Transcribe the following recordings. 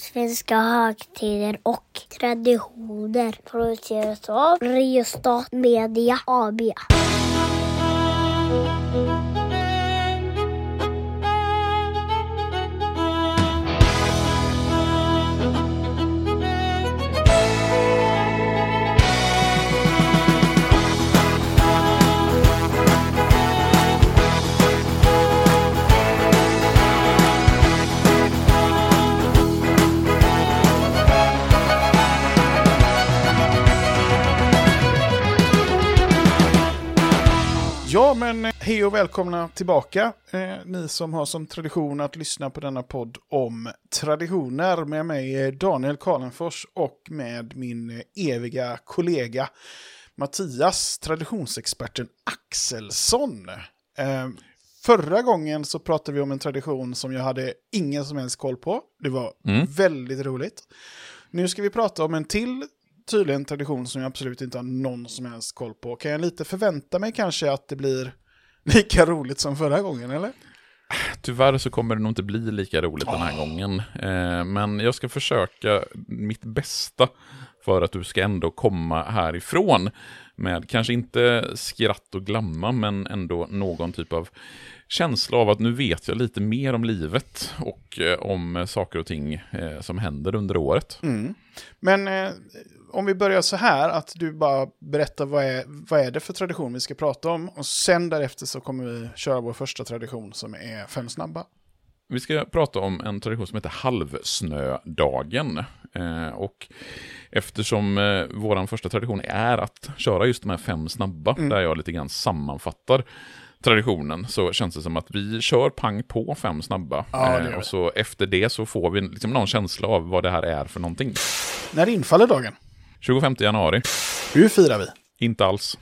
Svenska högtider och traditioner produceras av Riostat Media AB. Ja, men eh, hej och välkomna tillbaka. Eh, ni som har som tradition att lyssna på denna podd om traditioner med mig eh, Daniel Karlenfors och med min eh, eviga kollega Mattias, traditionsexperten Axelsson. Eh, förra gången så pratade vi om en tradition som jag hade ingen som helst koll på. Det var Mm. väldigt roligt. Nu ska vi prata om en till tydligen tradition som jag absolut inte har någon som helst koll på. Kan jag lite förvänta mig kanske att det blir lika roligt som förra gången, eller? Tyvärr så kommer det nog inte bli lika roligt den här gången. Eh, men jag ska försöka mitt bästa för att du ska ändå komma härifrån med kanske inte skratt och glamma, men ändå någon typ av känsla av att nu vet jag lite mer om livet och eh, om saker och ting eh, som händer under året. Men eh, om vi börjar så här, att du bara berättar vad är, vad är det för tradition vi ska prata om. Och sen därefter så kommer vi köra vår första tradition som är fem snabba. Vi ska prata om en tradition som heter halvsnödagen. Eh, och eftersom eh, vår första tradition är att köra just de här fem snabba, där jag lite grann sammanfattar traditionen, så känns det som att vi kör pang på fem snabba. Ja, eh, och så efter det så får vi liksom någon känsla av vad det här är för någonting. När infaller dagen? 25 januari, Hur firar vi? inte alls.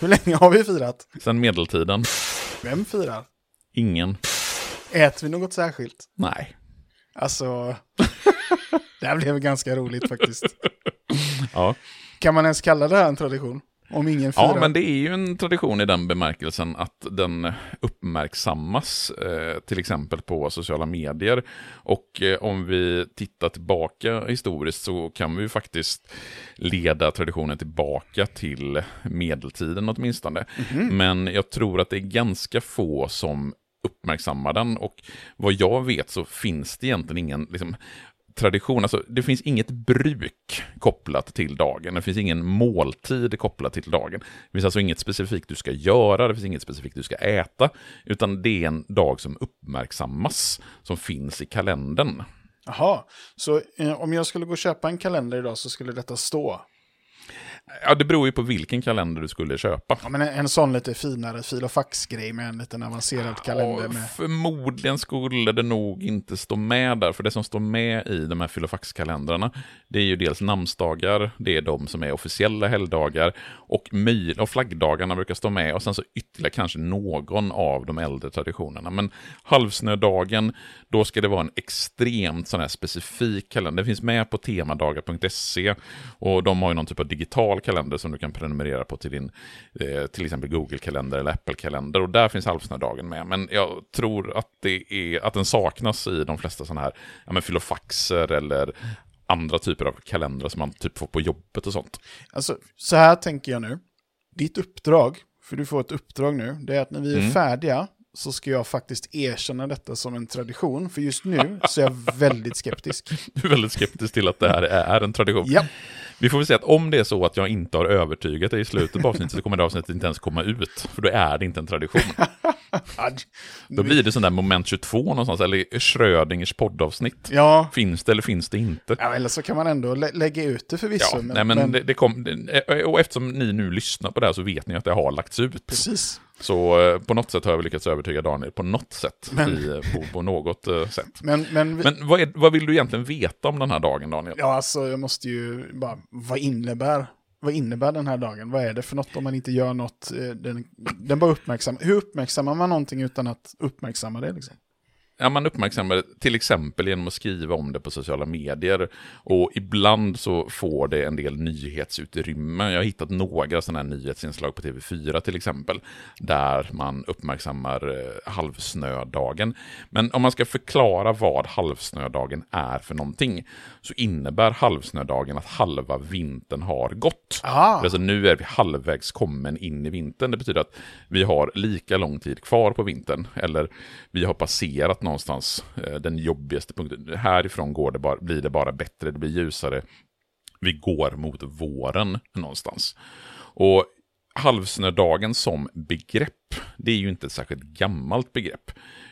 Hur länge har vi firat? Sen medeltiden, Vem firar? ingen. Äter vi något särskilt? Nej. Alltså, det här blev ganska roligt faktiskt. Ja. Kan man ens kalla det här en tradition? Om ingen firar? Ja, men det är ju en tradition i den bemärkelsen att den uppmärksammas, eh, till exempel på sociala medier. Och eh, om vi tittar tillbaka historiskt så kan vi ju faktiskt leda traditionen tillbaka till medeltiden åtminstone. Men jag tror att det är ganska få som uppmärksammar den och vad jag vet så finns det egentligen ingen liksom, tradition, alltså det finns inget bruk kopplat till dagen, det finns ingen måltid kopplat till dagen. Det finns alltså inget specifikt du ska göra, det finns inget specifikt du ska äta, utan det är en dag som uppmärksammas, som finns i kalendern. Jaha, så eh, om jag skulle gå och köpa en kalender idag så skulle detta stå? Ja, det beror ju på vilken kalender du skulle köpa. Ja, men en, en sån lite finare fil och fax-grej med en liten avancerad kalender med... Förmodligen skulle det nog inte stå med där, för det som står med i de här filofaxkalendrarna, det är ju dels namnsdagar, det är de som är officiella helgdagar, och, möj- och flaggdagarna brukar stå med, och sen så ytterligare kanske någon av de äldre traditionerna. Men halvsnödagen, då ska det vara en extremt sån här specifik kalender. Det finns med på temadagar.se, och de har ju någon typ av digital kalender som du kan prenumerera på till din, eh, till exempel Google-kalender eller Apple-kalender, och där finns halvsnödagen med. Men jag tror att, det är, att den saknas i de flesta sådana här ja, men filofaxer eller andra typer av kalendrar som man typ får på jobbet och sånt. Alltså, så här tänker jag nu. Ditt uppdrag, för du får ett uppdrag nu, det är att när vi är Mm. färdiga så ska jag faktiskt erkänna detta som en tradition. För just nu så är jag väldigt skeptisk. Du är väldigt skeptisk till att det här är en tradition. Ja, Vi får väl säga att om det är så att jag inte har övertygat dig i slutet på avsnittet så kommer det avsnittet inte ens komma ut. För då är det inte en tradition. Ad- Då blir det sån där moment 22 någonstans, eller Schrödingers poddavsnitt. ja. Finns det eller finns det inte? ja, eller så kan man ändå lä- lägga ut det förvisso. Ja, nej, men, Det, det kom, det, och eftersom ni nu lyssnar på det här så vet ni att det har lagts ut. Precis. Så eh, på något sätt har jag lyckats övertyga Daniel, på något sätt, Men- i, på, på något eh, sätt. Men, men, vi, Men vad, är, vad vill du egentligen veta om den här dagen, Daniel? ja, alltså jag måste ju bara, vad innebär, vad innebär den här dagen? Vad är det för något om man inte gör något? eh, Den, den bara uppmärksam. Hur uppmärksammar man någonting utan att uppmärksamma det? Liksom? Ja, man uppmärksammar det till exempel genom att skriva om det på sociala medier. Och ibland så får det en del nyhetsutrymme. Jag har hittat några sådana här nyhetsinslag på TV4 till exempel. Där man uppmärksammar eh, halvsnödagen. Men om man ska förklara vad halvsnödagen är för någonting. Så innebär halvsnödagen att halva vintern har gått. Alltså nu är vi halvvägs kommen in i vintern. Det betyder att vi har lika lång tid kvar på vintern. Eller vi har passerat någonstans eh, den jobbigaste punkten. Härifrån går det bara, blir det bara bättre, det blir ljusare. Vi går mot våren någonstans. Och halvsnödagen som begrepp, det är ju inte ett särskilt gammalt begrepp.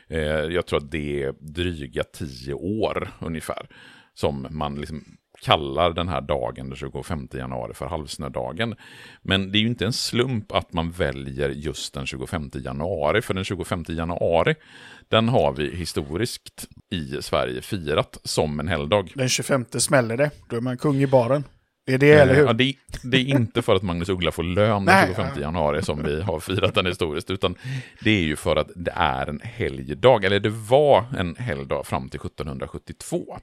Eh, jag tror att det är dryga tio år ungefär som man liksom kallar den här dagen, den 25 januari, för halvsnödagen. Men det är ju inte en slump att man väljer just den 25 januari, för den 25 januari, den har vi historiskt i Sverige firat som en helgdag. Den 25 smäller det. Då är man kung i baren. Det är det, eller hur? Ja, det, det, är inte för att Magnus Uggla får lön den 25 januari som vi har firat den historiskt, utan det är ju för att det är en helgdag, eller det var en helgdag fram till 1772.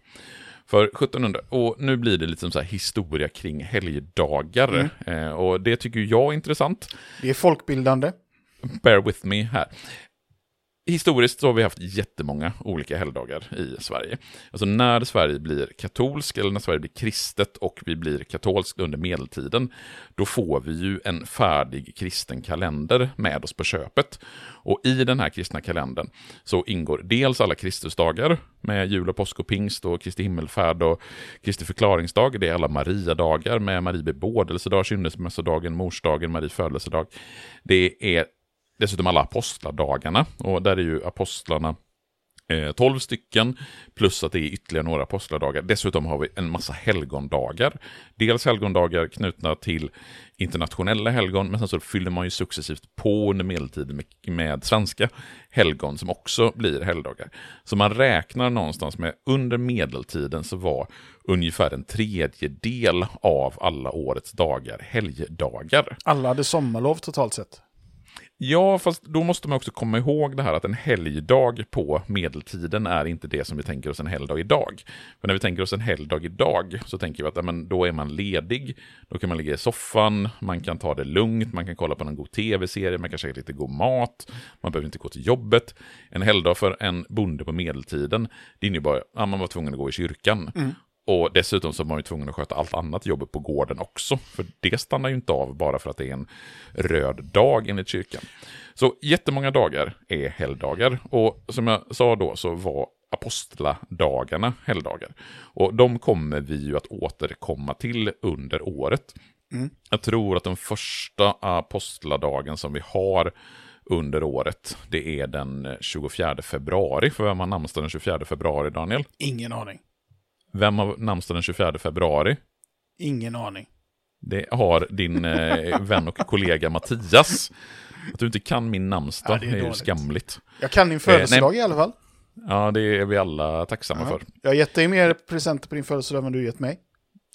För 1700, och nu blir det lite som så historia kring helgdagar. Mm. Eh, och det tycker jag är intressant. Det är folkbildande. Bear with me här historiskt så har vi haft jättemånga olika helgdagar i Sverige. Alltså när Sverige blir katolsk eller när Sverige blir kristet och vi blir katolskt under medeltiden, då får vi ju en färdig kristen kalender med oss på köpet. Och i den här kristna kalendern så ingår dels alla Kristusdagar med jul och påsk och pingst och Kristi himmelfärd och Kristi förklaringsdag. Det är alla Mariadagar med Marie bebådelsedag, kynnelsemässodagen, morsdagen, Marie födelsedag. Det är dessutom alla apostladagarna. Och där är ju apostlarna eh, 12 stycken, plus att det är ytterligare några apostladagar. Dessutom har vi en massa helgondagar. Dels helgondagar knutna till internationella helgon, men sen så fyller man ju successivt på under medeltiden med, med svenska helgon som också blir helgdagar. Så man räknar någonstans med under medeltiden så var ungefär en tredjedel av alla årets dagar helgdagar. Alla hade sommarlov totalt sett. Ja, fast då måste man också komma ihåg det här att en helgdag på medeltiden är inte det som vi tänker oss en helgdag idag. För när vi tänker oss en helgdag idag så tänker vi att ja, men då är man ledig, då kan man ligga i soffan, man kan ta det lugnt, man kan kolla på någon god tv-serie, man kan käka lite god mat, man behöver inte gå till jobbet. En helgdag för en bonde på medeltiden, det innebar att ja, man var tvungen att gå i kyrkan. Mm. Och dessutom så var man ju tvungen att sköta allt annat jobb på gården också. För det stannar ju inte av bara för att det är en röd dag enligt kyrkan. Så jättemånga dagar är helgdagar. Och som jag sa då så var apostladagarna helgdagar. Och de kommer vi ju att återkomma till under året. Mm. Jag tror att den första apostladagen som vi har under året, det är den 24 februari. För vem har namnsdag den 24 februari, Daniel? Ingen aning. Vem har namnsdag den 24 februari? Ingen aning. Det har din eh, vän och kollega Mattias. Att du inte kan min namnsdag ja, är, är ju skamligt. Jag kan din födelsedag eh, i alla fall. Ja, det är vi alla tacksamma ja. för. Jag har gett dig mer presenter på din födelsedag än du gett mig.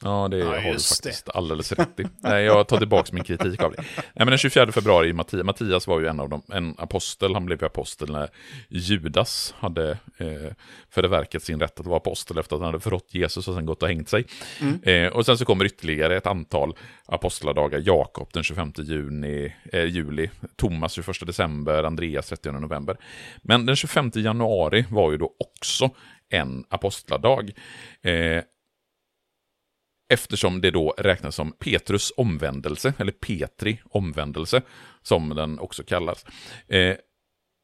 Ja, det ja, har du faktiskt det. alldeles rätt i. Nej, jag tar tillbaka min kritik av det. Nej, men den 24 februari, Mattias, Mattias var ju en av dem, en apostel. Han blev ju apostel när Judas hade eh, förverkat sin rätt att vara apostel efter att han hade förrått Jesus och sen gått och hängt sig. Mm. Eh, och sen så kommer ytterligare ett antal apostladagar. Jakob den 25 juni, eh, juli, Thomas 21 december, Andreas 30 november. Men den 25 januari var ju då också en apostladag. Eh, Eftersom det då räknas som Petrus omvändelse, eller Petri omvändelse, som den också kallas. Eh,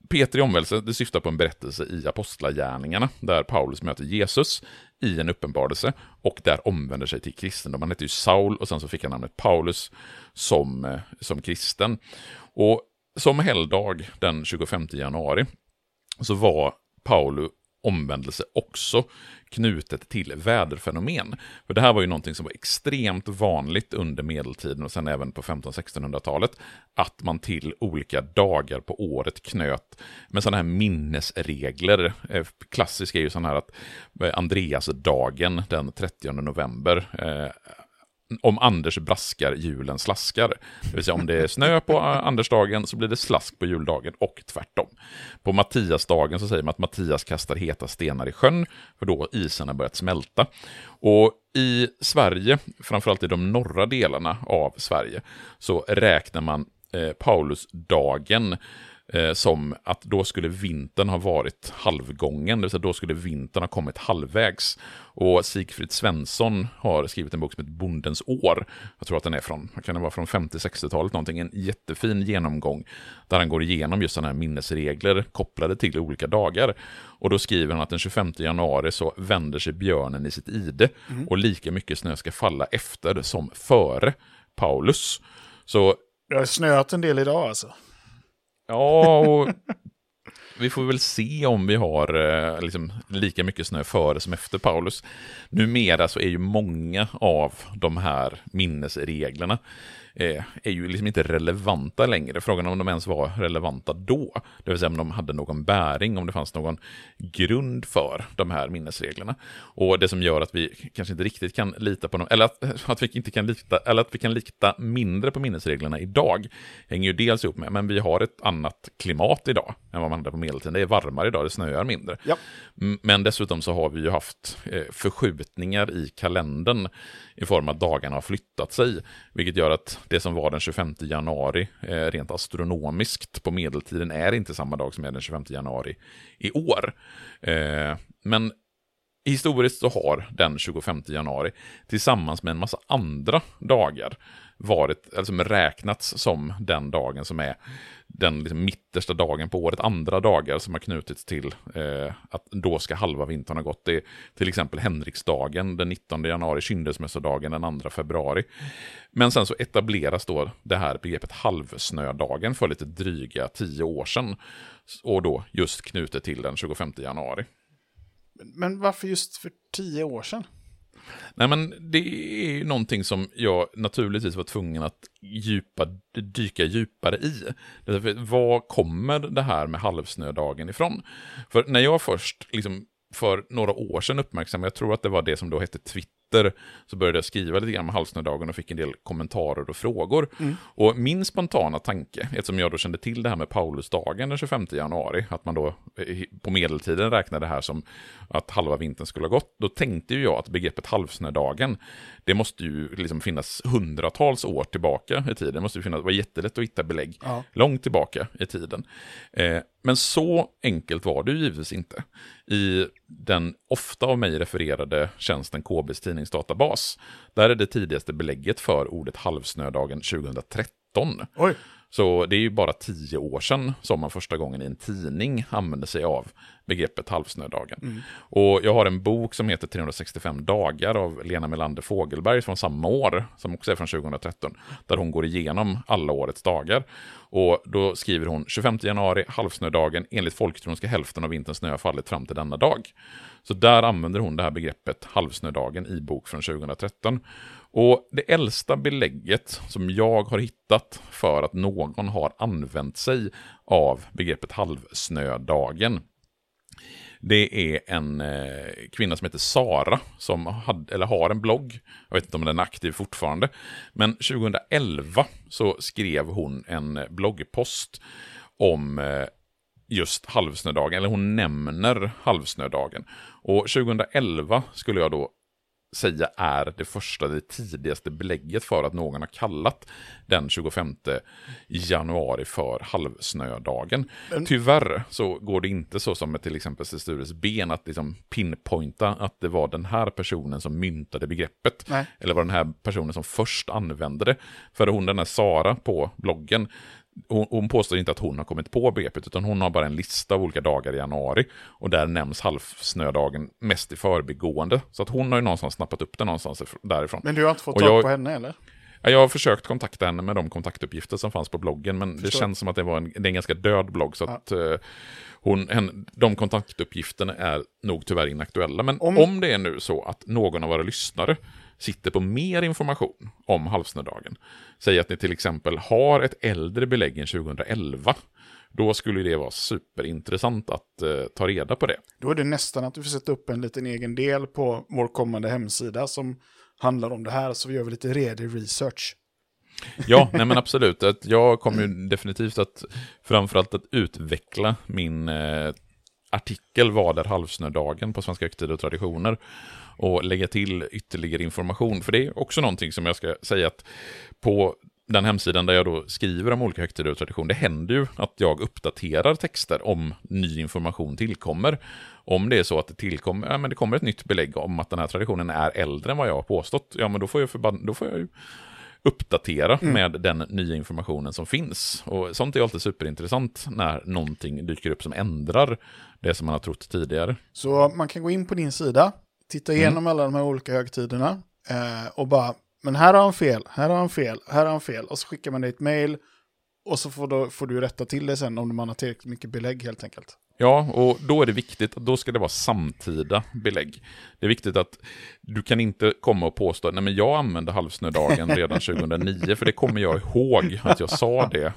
Petri omvändelse det syftar på en berättelse i Apostlagärningarna, där Paulus möter Jesus i en uppenbarelse och där omvänder sig till kristendom. Han hette ju Saul och sen så fick han namnet Paulus som, eh, som kristen. Och som helgdag den 25 januari så var Paulus omvändelse också knutet till väderfenomen. För det här var ju någonting som var extremt vanligt under medeltiden och sen även på 1500-1600-talet. Att man till olika dagar på året knöt med sådana här minnesregler. Eh, klassiska är ju sådana här att eh, Andreasdagen den 30 november eh, om Anders braskar, julen slaskar. Det vill säga om det är snö på eh, Andersdagen så blir det slask på juldagen och tvärtom. På Mattiasdagen så säger man att Mattias kastar heta stenar i sjön, för då isen har börjat smälta. Och i Sverige, framförallt i de norra delarna av Sverige, så räknar man eh, Paulusdagen eh, som att då skulle vintern ha varit halvgången, det vill säga då skulle vintern ha kommit halvvägs. Och Sigfrid Svensson har skrivit en bok som heter Bondens år. Jag tror att den är från, kan det vara från 50-60-talet någonting, en jättefin genomgång där han går igenom just sådana här minnesregler kopplade till olika dagar. Och då skriver han att den 25 januari så vänder sig björnen i sitt ide mm. och lika mycket snö ska falla efter som före Paulus. Så det har snöat en del idag alltså. Ja, och vi får väl se om vi har eh, liksom, lika mycket snö före som efter Paulus. Numera så är ju många av de här minnesreglerna eh, är ju liksom inte relevanta längre. Frågan om de ens var relevanta då. Det vill säga om de hade någon bäring, om det fanns någon grund för de här minnesreglerna. Och det som gör att vi kanske inte riktigt kan lita på dem, eller att, att vi inte kan lita, eller att vi kan lita mindre på minnesreglerna idag, hänger ju dels ihop med, men vi har ett annat klimat idag än vad man hade på medeltiden. Det är varmare idag, det snöar mindre. Ja. Men dessutom så har vi ju haft eh, förskjutningar i kalendern i form av att dagarna har flyttat sig, vilket gör att det som var den 25 januari, eh, rent astronomiskt på medeltiden, är inte samma dag som är den 25 januari i år. Eh, men historiskt så har den 25 januari tillsammans med en massa andra dagar varit, alltså räknats som den dagen som är den liksom mittersta dagen på året. Andra dagar som har knutits till eh, att då ska halva vintern ha gått. Det är till exempel Henriksdagen den 19 januari, Kyndelsmässodagen den 2 februari. Men sen så etableras då det här begreppet halvsnödagen för lite dryga tio år sedan. Och då just knutet till den 25 januari. Men varför just för tio år sedan? Nej, men det är någonting som jag naturligtvis var tvungen att djupa, dyka djupare i. Vad kommer det här med halvsnödagen ifrån? För när jag först, liksom, för några år sedan uppmärksammade, jag tror att det var det som då hette Twitter, Twitter så började jag skriva lite grann med halsnödagen och fick en del kommentarer och frågor. Mm. Och min spontana tanke, eftersom jag då kände till det här med Paulusdagen den 25 januari, att man då eh, på medeltiden räknade det här som att halva vintern skulle ha gått, då tänkte ju jag att begreppet halvsnödagen, det måste ju liksom finnas hundratals år tillbaka i tiden. Det måste ju finnas, vara jättelätt att hitta belägg ja. långt tillbaka i tiden. Eh, men så enkelt var det ju givetvis inte. I den ofta av mig refererade tjänsten KBs tidningsdatabas, där är det tidigaste belägget för ordet halvsnödagen 2013. Oj. Så det är ju bara tio år sedan som man första gången i en tidning använde sig av begreppet halvsnödagen. Mm. Och jag har en bok som heter 365 dagar av Lena Melander Fogelberg från samma år, som också är från 2013, där hon går igenom alla årets dagar. Och då skriver hon 25 januari, halvsnödagen, enligt folktron ska hälften av vinterns snö ha fallit fram till denna dag. Så där använder hon det här begreppet halvsnödagen i bok från 2013. Och det äldsta belägget som jag har hittat för att någon har använt sig av begreppet halvsnödagen, det är en eh, kvinna som heter Sara, som hade, eller har en blogg. Jag vet inte om den är aktiv fortfarande. Men 2011 så skrev hon en bloggpost om eh, just halvsnödagen, eller hon nämner halvsnödagen. Och 2011 skulle jag då säga är det första, det tidigaste belägget för att någon har kallat den 25 januari för halvsnödagen. Men... Tyvärr så går det inte så som med till exempel Stures ben att liksom pinpointa att det var den här personen som myntade begreppet. Nej. Eller var den här personen som först använde det. För hon den här Sara på bloggen hon, hon påstår inte att hon har kommit på begreppet, utan hon har bara en lista av olika dagar i januari. Och där nämns halvsnödagen mest i förbigående. Så att hon har ju någonstans snappat upp det någonstans därifrån. Men du har inte fått tag jag, på henne eller? Jag har försökt kontakta henne med de kontaktuppgifter som fanns på bloggen, men Förstår. det känns som att det var en, det är en ganska död blogg. Så ja. att uh, hon, henne, de kontaktuppgifterna är nog tyvärr inaktuella. Men om... om det är nu så att någon av våra lyssnare sitter på mer information om halvsnödagen. Säg att ni till exempel har ett äldre belägg än 2011. Då skulle det vara superintressant att eh, ta reda på det. Då är det nästan att du får sätta upp en liten egen del på vår kommande hemsida som handlar om det här, så gör vi lite redig research. Ja, nej men absolut. Att jag kommer ju definitivt att framförallt att utveckla min eh, artikel Vad är halvsnödagen på Svenska högtider och traditioner och lägga till ytterligare information. För det är också någonting som jag ska säga att på den hemsidan där jag då skriver om olika högtider och traditioner, det händer ju att jag uppdaterar texter om ny information tillkommer. Om det är så att det tillkommer, ja, men det kommer ett nytt belägg om att den här traditionen är äldre än vad jag har påstått, ja men då får jag, förban- då får jag ju uppdatera Mm. med den nya informationen som finns. Och sånt är alltid superintressant när någonting dyker upp som ändrar det som man har trott tidigare. Så man kan gå in på din sida, titta igenom alla de här olika högtiderna eh, och bara, men här har han fel, här har han fel, här har han fel. Och så skickar man dig ett mail och så får, då, får du rätta till det sen om man har tillräckligt mycket belägg helt enkelt. Ja, och då är det viktigt att då ska det vara samtida belägg. Det är viktigt att du kan inte komma och påstå att nej men jag använde halvsnödagen redan 2009, för det kommer jag ihåg att jag sa det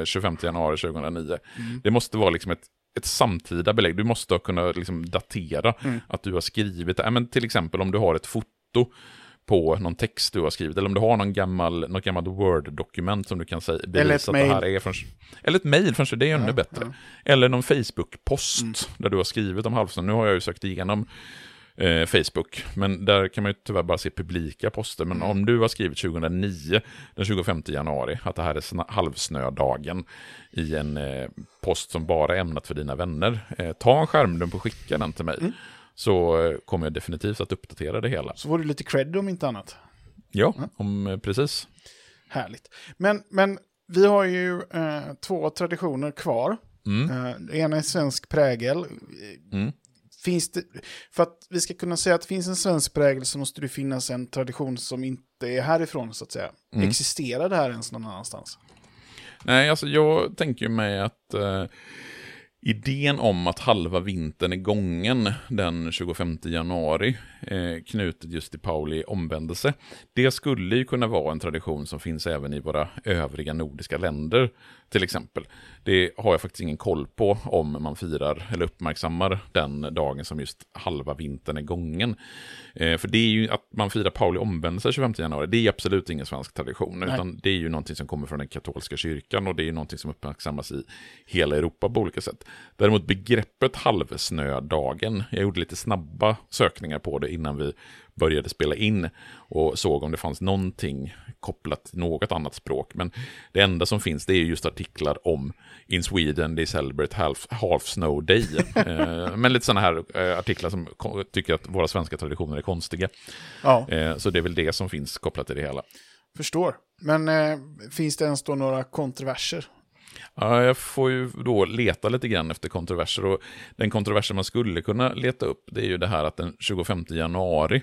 eh, 25 januari 2009. Det måste vara liksom ett, ett samtida belägg, du måste kunna liksom datera att du har skrivit, ja, men till exempel om du har ett foto på någon text du har skrivit, eller om du har någon gammal, något gammalt Word-dokument som du kan säga, bevisa att det mail. här är från... Eller ett mejl, kanske det är ännu bättre. Eller någon Facebook-post där du har skrivit om halvsnö. Nu har jag ju sökt igenom eh, Facebook, men där kan man ju tyvärr bara se publika poster. Men om du har skrivit 2009, den 25 januari, att det här är halvsnödagen i en eh, post som bara är ämnat för dina vänner, eh, ta en skärmdump och skicka den till mig. Så eh, kommer jag definitivt att uppdatera det hela. Så får du lite cred om inte annat. Ja, om, eh, precis. Härligt. Men, men vi har ju eh, två traditioner kvar. Mm. Eh, ena är svensk prägel. Mm. Finns det, för att vi ska kunna säga att det finns en svensk prägel så måste det finnas en tradition som inte är härifrån så att säga. Mm. Existerar det här ens någon annanstans? Nej, alltså jag tänker mig att eh, idén om att halva vintern är gången den 25 januari, eh, knutet just till Pauli omvändelse, det skulle ju kunna vara en tradition som finns även i våra övriga nordiska länder, till exempel. Det har jag faktiskt ingen koll på om man firar eller uppmärksammar den dagen som just halva vintern är gången. Eh, för det är ju att man firar Pauli omvändelse 25 januari, det är absolut ingen svensk tradition, Nej. utan det är ju någonting som kommer från den katolska kyrkan och det är ju någonting som uppmärksammas i hela Europa på olika sätt. Däremot begreppet halvsnödagen, jag gjorde lite snabba sökningar på det innan vi började spela in och såg om det fanns någonting kopplat till något annat språk. Men det enda som finns det är just artiklar om In Sweden they celebrate half, half snow day. eh, men lite sådana här eh, artiklar som tycker att våra svenska traditioner är konstiga. Ja, Eh, så det är väl det som finns kopplat till det hela. förstår. Men eh, finns det ens då några kontroverser? Ja, jag får ju då leta lite grann efter kontroverser och den kontroversen man skulle kunna leta upp det är ju det här att den 25 januari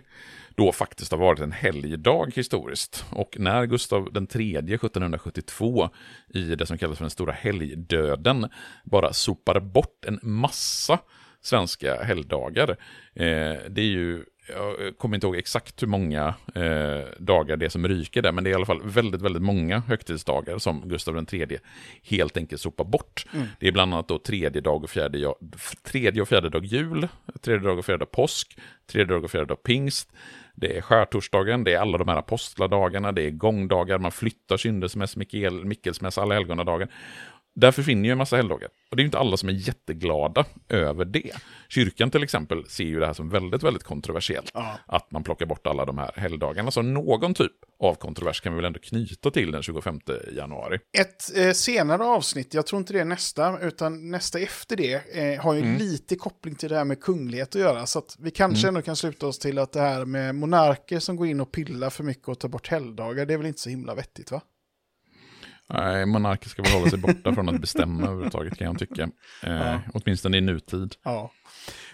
då faktiskt har varit en helgdag historiskt. Och när Gustav den tredje 1772 i det som kallas för den stora helgdöden bara sopar bort en massa svenska helgdagar. Eh, det är ju jag kommer inte ihåg exakt hur många eh, dagar det är som ryker där, men det är i alla fall väldigt, väldigt många högtidsdagar som Gustav III helt enkelt sopar bort. Det är bland annat då tredje dag och fjärde, tredje och fjärde dag jul, tredje dag och fjärde dag påsk, tredje dag och fjärde dag pingst, det är skärtorsdagen, det är alla de här apostladagarna, det är gångdagar, man flyttar syndesmäss, Mikael, Mikkelsmäss, alla helgonadagen. Där försvinner ju en massa helgdagar. Och det är ju inte alla som är jätteglada över det. Kyrkan till exempel ser ju det här som väldigt, väldigt kontroversiellt. Ja. Att man plockar bort alla de här helgdagarna. Så någon typ av kontrovers kan vi väl ändå knyta till den 25 januari. Ett eh, senare avsnitt, jag tror inte det är nästa, utan nästa efter det, eh, har ju Mm. lite koppling till det här med kunglighet att göra. Så att vi kanske ändå kan sluta oss till att det här med monarker som går in och pillar för mycket och tar bort helgdagar, det är väl inte så himla vettigt va? Nej, monarker ska väl hålla sig borta från att bestämma överhuvudtaget kan jag tycka. Eh, Ja. Åtminstone i nutid. Ja.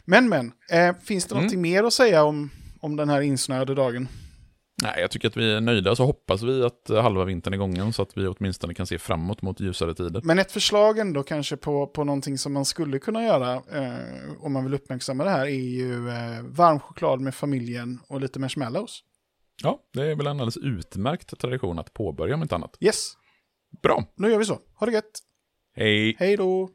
Men men, eh, finns det Mm. någonting mer att säga om, om den här insnöade dagen? Nej, jag tycker att vi är nöjda, så hoppas vi att halva vintern är gången så att vi åtminstone kan se framåt mot ljusare tider. Men ett förslag ändå kanske på, på någonting som man skulle kunna göra eh, om man vill uppmärksamma det här är ju eh, varm choklad med familjen och lite marshmallows. Ja, det är väl en alldeles utmärkt tradition att påbörja om inte annat. Yes, Bra, nu gör vi så. Ha det gött. hej! Hej då!